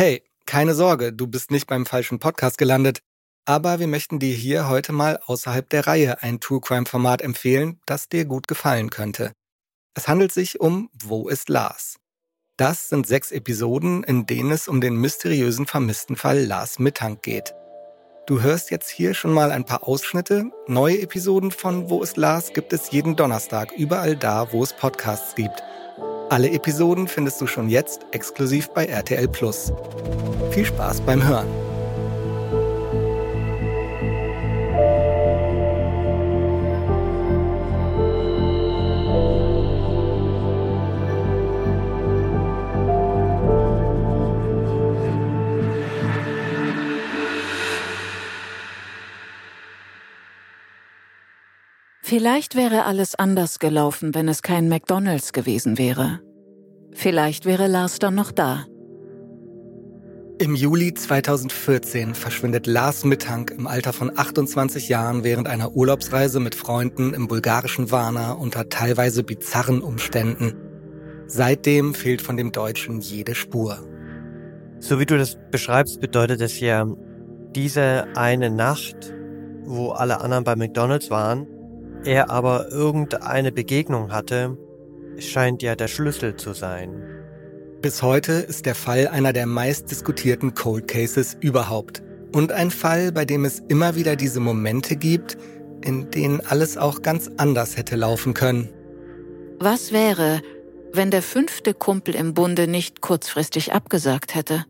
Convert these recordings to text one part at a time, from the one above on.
Hey, keine Sorge, du bist nicht beim falschen Podcast gelandet, aber wir möchten dir hier heute mal außerhalb der Reihe ein True Crime Format empfehlen, das dir gut gefallen könnte. Es handelt sich um Wo ist Lars? Das sind sechs Episoden, in denen es um den mysteriösen vermissten Fall Lars Mittank geht. Du hörst jetzt hier schon mal ein paar Ausschnitte. Neue Episoden von Wo ist Lars gibt es jeden Donnerstag überall da, wo es Podcasts gibt. Alle Episoden findest du schon jetzt exklusiv bei RTL Plus. Viel Spaß beim Hören. Vielleicht wäre alles anders gelaufen, wenn es kein McDonald's gewesen wäre. Vielleicht wäre Lars dann noch da. Im Juli 2014 verschwindet Lars Mittank im Alter von 28 Jahren während einer Urlaubsreise mit Freunden im bulgarischen Varna unter teilweise bizarren Umständen. Seitdem fehlt von dem Deutschen jede Spur. So wie du das beschreibst, bedeutet es ja, diese eine Nacht, wo alle anderen bei McDonald's waren, er aber irgendeine Begegnung hatte, scheint ja der Schlüssel zu sein. Bis heute ist der Fall einer der meistdiskutierten Cold Cases überhaupt. Und ein Fall, bei dem es immer wieder diese Momente gibt, in denen alles auch ganz anders hätte laufen können. Was wäre, wenn der fünfte Kumpel im Bunde nicht kurzfristig abgesagt hätte?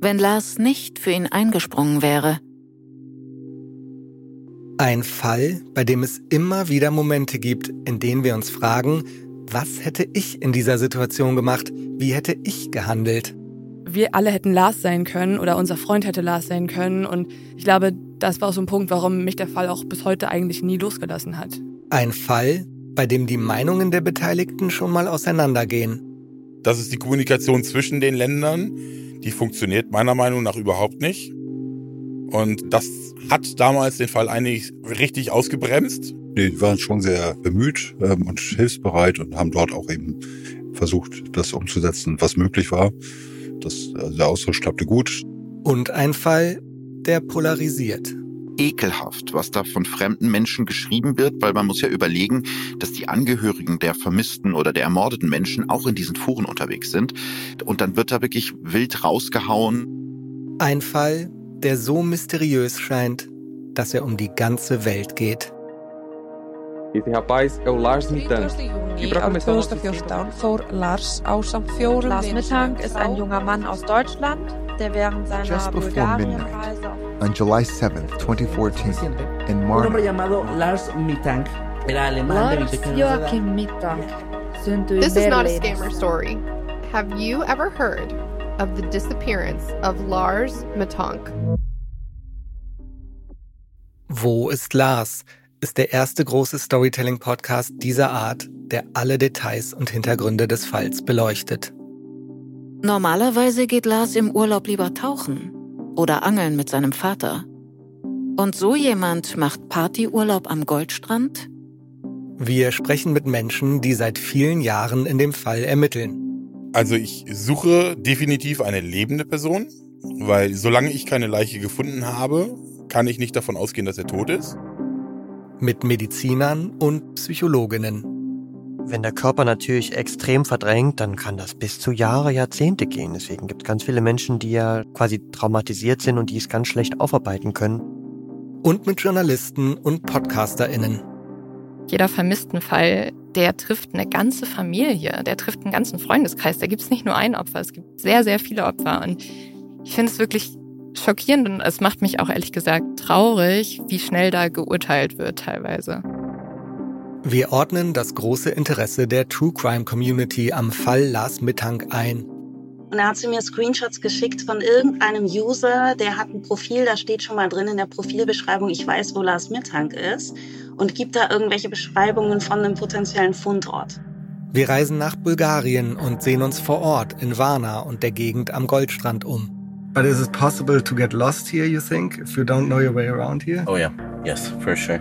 Wenn Lars nicht für ihn eingesprungen wäre? Ein Fall, bei dem es immer wieder Momente gibt, in denen wir uns fragen, was hätte ich in dieser Situation gemacht? Wie hätte ich gehandelt? Wir alle hätten Lars sein können oder unser Freund hätte Lars sein können. Und ich glaube, das war auch so ein Punkt, warum mich der Fall auch bis heute eigentlich nie losgelassen hat. Ein Fall, bei dem die Meinungen der Beteiligten schon mal auseinandergehen. Das ist die Kommunikation zwischen den Ländern. Die funktioniert meiner Meinung nach überhaupt nicht. Und das hat damals den Fall eigentlich richtig ausgebremst. Die waren schon sehr bemüht ähm, und hilfsbereit und haben dort auch eben versucht, das umzusetzen, was möglich war. Das, also der Austausch klappte gut. Und ein Fall, der polarisiert. Ekelhaft, was da von fremden Menschen geschrieben wird, weil man muss ja überlegen, dass die Angehörigen der vermissten oder der ermordeten Menschen auch in diesen Foren unterwegs sind. Und dann wird da wirklich wild rausgehauen. Ein Fall, der so mysteriös scheint, dass er um die ganze Welt geht. Esse rapaz é o Lars Mittank. Die auf 2014 voor Lars ásamt fjórum Lars Mittank ist ein junger Mann aus Deutschland, der während seiner Just eh, before midnight, on July 7th, 2014, in Un hombre llamado Lars Mittank era alemán de Lars Joachim Mittank This is not a scammer story. Have you ever heard of the disappearance of Lars Mittank? Wo ist Lars? Ist der erste große Storytelling-Podcast dieser Art, der alle Details und Hintergründe des Falls beleuchtet. Normalerweise geht Lars im Urlaub lieber tauchen oder angeln mit seinem Vater. Und so jemand macht Partyurlaub am Goldstrand? Wir sprechen mit Menschen, die seit vielen Jahren in dem Fall ermitteln. Also ich suche definitiv eine lebende Person, weil solange ich keine Leiche gefunden habe, kann ich nicht davon ausgehen, dass er tot ist. Mit Medizinern und Psychologinnen. Wenn der Körper natürlich extrem verdrängt, dann kann das bis zu Jahre, Jahrzehnte gehen. Deswegen gibt es ganz viele Menschen, die ja quasi traumatisiert sind und die es ganz schlecht aufarbeiten können. Und mit Journalisten und PodcasterInnen. Jeder vermissten Fall, der trifft eine ganze Familie, der trifft einen ganzen Freundeskreis. Da gibt es nicht nur ein Opfer, es gibt sehr, sehr viele Opfer. Und ich finde es wirklich schockierend und es macht mich auch ehrlich gesagt traurig, wie schnell da geurteilt wird teilweise. Wir ordnen das große Interesse der True Crime Community am Fall Lars Mittank ein. Und er hat sie mir Screenshots geschickt von irgendeinem User, der hat ein Profil, da steht schon mal drin in der Profilbeschreibung, ich weiß, wo Lars Mittank ist und gibt da irgendwelche Beschreibungen von einem potenziellen Fundort. Wir reisen nach Bulgarien und sehen uns vor Ort in Varna und der Gegend am Goldstrand um. But is it possible to get lost here, you think, if you don't know your way around here? Oh yeah, yes, for sure.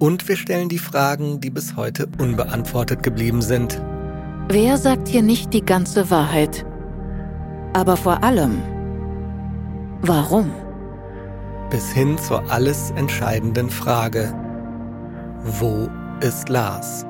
Und wir stellen die Fragen, die bis heute unbeantwortet geblieben sind. Wer sagt hier nicht die ganze Wahrheit? Aber vor allem, warum? Bis hin zur alles entscheidenden Frage, wo ist Lars?